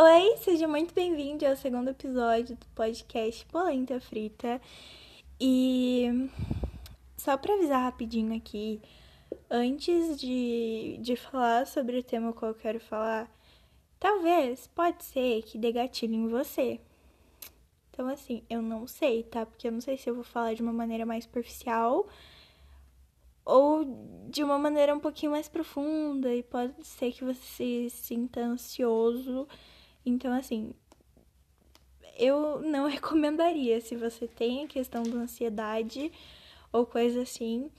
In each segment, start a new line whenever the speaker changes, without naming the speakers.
Oi, seja muito bem-vindo ao segundo episódio do podcast Polenta Frita. E só para avisar rapidinho aqui, antes de, de falar sobre o tema que eu quero falar, talvez, pode ser que dê gatilho em você. Então, assim, eu não sei, tá? Porque eu não sei se eu vou falar de uma maneira mais superficial ou de uma maneira um pouquinho mais profunda e pode ser que você se sinta ansioso então, assim, eu não recomendaria se você tem a questão da ansiedade ou coisa assim.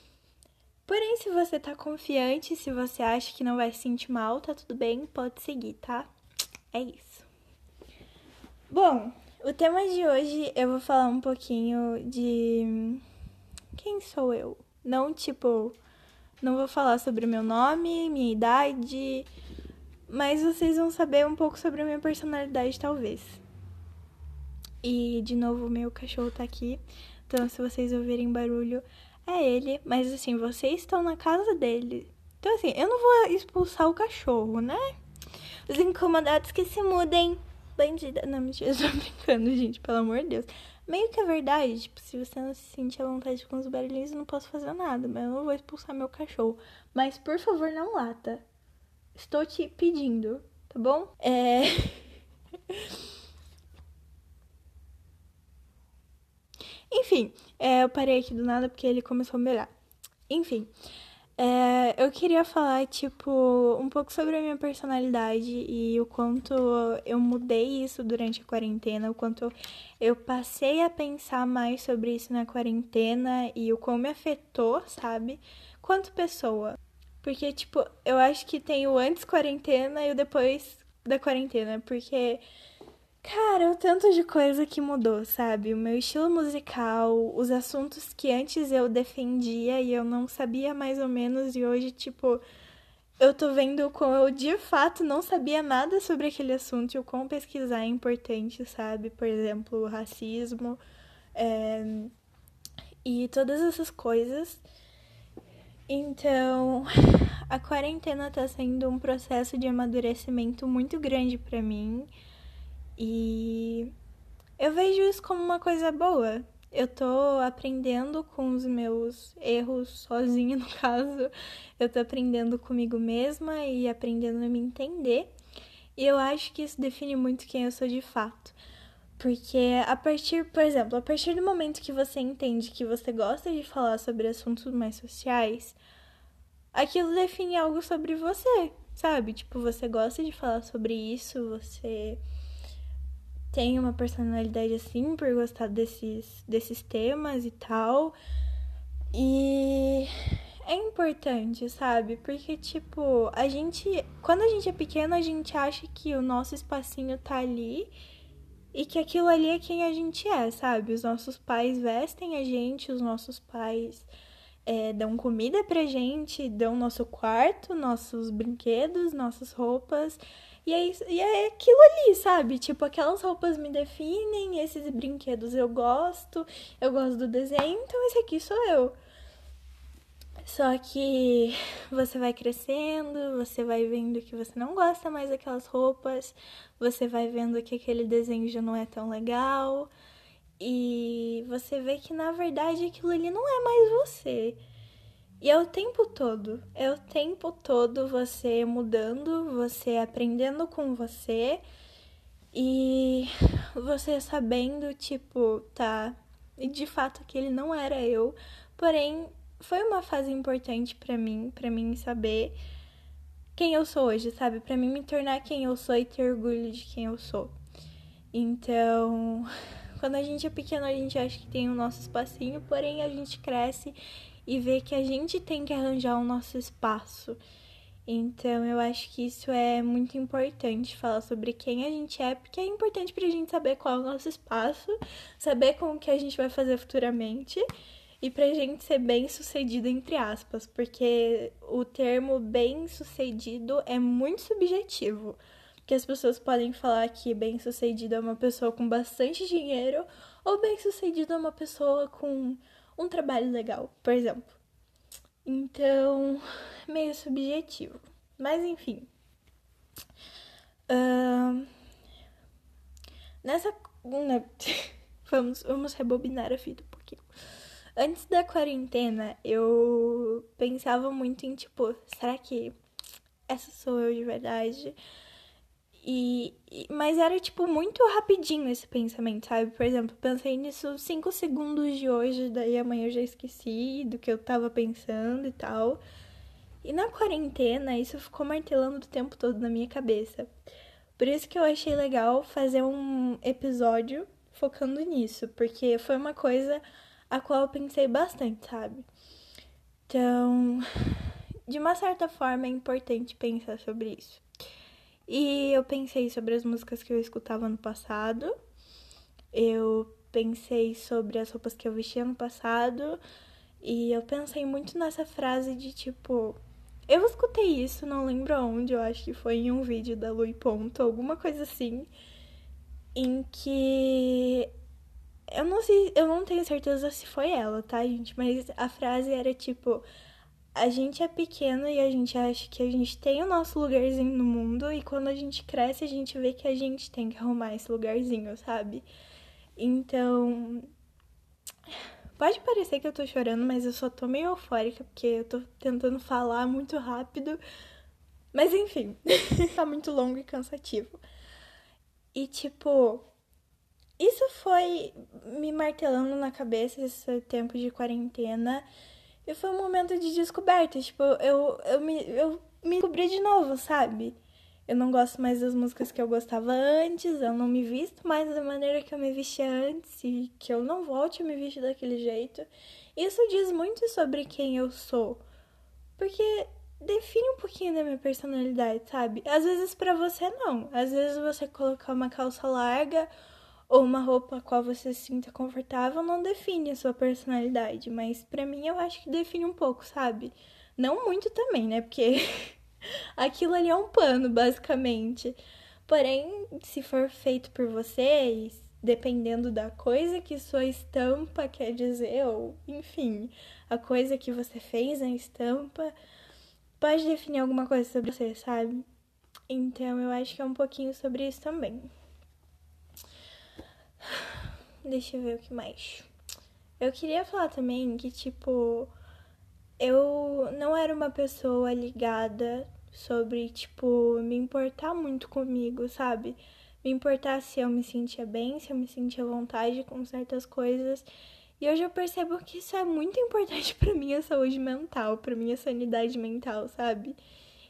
Porém, se você tá confiante, se você acha que não vai se sentir mal, tá tudo bem, pode seguir, tá? É isso. Bom, o tema de hoje eu vou falar um pouquinho de quem sou eu. Não tipo, não vou falar sobre meu nome, minha idade, mas vocês vão saber um pouco sobre a minha personalidade, talvez. E, de novo, meu cachorro tá aqui. Então, se vocês ouvirem barulho, é ele. Mas, assim, vocês estão na casa dele. Então, assim, eu não vou expulsar o cachorro, né? Os incomodados que se mudem. Bandida. Não, mentira, eu tô brincando, gente, pelo amor de Deus. Meio que é verdade, tipo, se você não se sentir à vontade com os barulhinhos, eu não posso fazer nada. Mas eu não vou expulsar meu cachorro. Mas, por favor, não lata. Estou te pedindo, tá bom? É. Enfim, é, eu parei aqui do nada porque ele começou a melhorar. Enfim, é, eu queria falar, tipo, um pouco sobre a minha personalidade e o quanto eu mudei isso durante a quarentena, o quanto eu passei a pensar mais sobre isso na quarentena e o como me afetou, sabe? Quanto pessoa. Porque, tipo, eu acho que tem o antes quarentena e o depois da quarentena. Porque, cara, o tanto de coisa que mudou, sabe? O meu estilo musical, os assuntos que antes eu defendia e eu não sabia mais ou menos, e hoje, tipo, eu tô vendo como eu de fato não sabia nada sobre aquele assunto e o quão pesquisar é importante, sabe? Por exemplo, o racismo é... e todas essas coisas. Então, a quarentena tá sendo um processo de amadurecimento muito grande para mim e eu vejo isso como uma coisa boa. Eu tô aprendendo com os meus erros sozinha, no caso. Eu tô aprendendo comigo mesma e aprendendo a me entender. E eu acho que isso define muito quem eu sou de fato. Porque a partir, por exemplo, a partir do momento que você entende que você gosta de falar sobre assuntos mais sociais, aquilo define algo sobre você, sabe? Tipo, você gosta de falar sobre isso, você tem uma personalidade assim por gostar desses, desses temas e tal. E é importante, sabe? Porque, tipo, a gente. Quando a gente é pequeno, a gente acha que o nosso espacinho tá ali e que aquilo ali é quem a gente é, sabe? Os nossos pais vestem a gente, os nossos pais é, dão comida pra gente, dão nosso quarto, nossos brinquedos, nossas roupas. E é, isso, e é aquilo ali, sabe? Tipo, aquelas roupas me definem, esses brinquedos eu gosto, eu gosto do desenho, então esse aqui sou eu. Só que você vai crescendo, você vai vendo que você não gosta mais daquelas roupas, você vai vendo que aquele desenho já não é tão legal, e você vê que na verdade aquilo ali não é mais você. E é o tempo todo, é o tempo todo você mudando, você aprendendo com você e você sabendo, tipo, tá, de fato aquele não era eu, porém foi uma fase importante para mim, para mim saber quem eu sou hoje, sabe? Para mim me tornar quem eu sou e ter orgulho de quem eu sou. Então, quando a gente é pequeno, a gente acha que tem o nosso espacinho, porém a gente cresce e vê que a gente tem que arranjar o nosso espaço. Então, eu acho que isso é muito importante falar sobre quem a gente é, porque é importante pra gente saber qual é o nosso espaço, saber como que a gente vai fazer futuramente e pra gente ser bem sucedido, entre aspas, porque o termo bem sucedido é muito subjetivo. Porque as pessoas podem falar que bem sucedido é uma pessoa com bastante dinheiro, ou bem sucedido é uma pessoa com um trabalho legal, por exemplo. Então, meio subjetivo. Mas enfim. Uh, Nessa. Né, vamos, vamos rebobinar a fita um pouquinho. Antes da quarentena, eu pensava muito em tipo, será que essa sou eu de verdade? E, mas era tipo muito rapidinho esse pensamento, sabe? Por exemplo, pensei nisso cinco segundos de hoje, daí amanhã eu já esqueci do que eu tava pensando e tal. E na quarentena, isso ficou martelando o tempo todo na minha cabeça. Por isso que eu achei legal fazer um episódio focando nisso, porque foi uma coisa a qual eu pensei bastante, sabe? Então, de uma certa forma é importante pensar sobre isso. E eu pensei sobre as músicas que eu escutava no passado. Eu pensei sobre as roupas que eu vestia no passado. E eu pensei muito nessa frase de tipo, eu escutei isso, não lembro onde, eu acho que foi em um vídeo da Lui Ponto, alguma coisa assim, em que eu não sei, eu não tenho certeza se foi ela, tá, gente? Mas a frase era tipo: a gente é pequeno e a gente acha que a gente tem o nosso lugarzinho no mundo, e quando a gente cresce, a gente vê que a gente tem que arrumar esse lugarzinho, sabe? Então, Pode parecer que eu tô chorando, mas eu só tô meio eufórica porque eu tô tentando falar muito rápido. Mas enfim, tá muito longo e cansativo. E tipo, isso foi me martelando na cabeça esse tempo de quarentena. E foi um momento de descoberta. Tipo, eu, eu, me, eu me descobri de novo, sabe? Eu não gosto mais das músicas que eu gostava antes, eu não me visto mais da maneira que eu me vestia antes e que eu não volte a me vestir daquele jeito. Isso diz muito sobre quem eu sou, porque define um pouquinho da minha personalidade, sabe? Às vezes para você não, às vezes você colocar uma calça larga ou uma roupa a qual você se sinta confortável não define a sua personalidade, mas para mim eu acho que define um pouco, sabe? Não muito também, né? Porque Aquilo ali é um pano, basicamente. Porém, se for feito por vocês, dependendo da coisa que sua estampa quer dizer, ou enfim, a coisa que você fez na estampa, pode definir alguma coisa sobre você, sabe? Então eu acho que é um pouquinho sobre isso também. Deixa eu ver o que mais. Eu queria falar também que, tipo, eu não era uma pessoa ligada sobre, tipo, me importar muito comigo, sabe? Me importar se eu me sentia bem, se eu me sentia à vontade com certas coisas. E hoje eu percebo que isso é muito importante para minha saúde mental, para minha sanidade mental, sabe?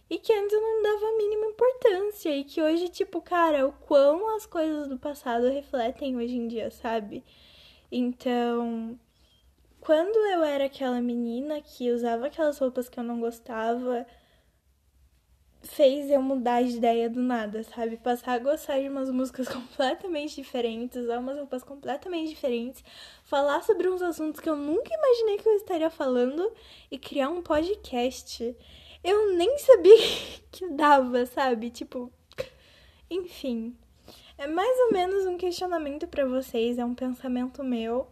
E que antes eu não dava a mínima importância. E que hoje, tipo, cara, o quão as coisas do passado refletem hoje em dia, sabe? Então, quando eu era aquela menina que usava aquelas roupas que eu não gostava, fez eu mudar de ideia do nada, sabe? Passar a gostar de umas músicas completamente diferentes, usar umas roupas completamente diferentes, falar sobre uns assuntos que eu nunca imaginei que eu estaria falando e criar um podcast. Eu nem sabia que dava, sabe? Tipo, enfim. É mais ou menos um questionamento para vocês, é um pensamento meu.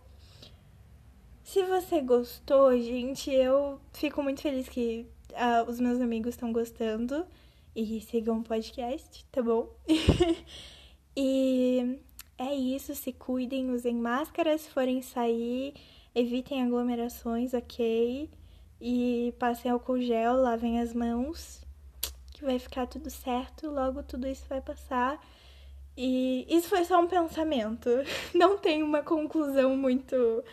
Se você gostou, gente, eu fico muito feliz que uh, os meus amigos estão gostando e sigam o podcast, tá bom? e é isso, se cuidem, usem máscaras se forem sair, evitem aglomerações, ok? E passem álcool gel, lavem as mãos, que vai ficar tudo certo, logo tudo isso vai passar. E isso foi só um pensamento, não tem uma conclusão muito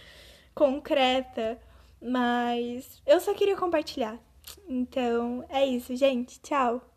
concreta, mas eu só queria compartilhar. Então é isso, gente. Tchau!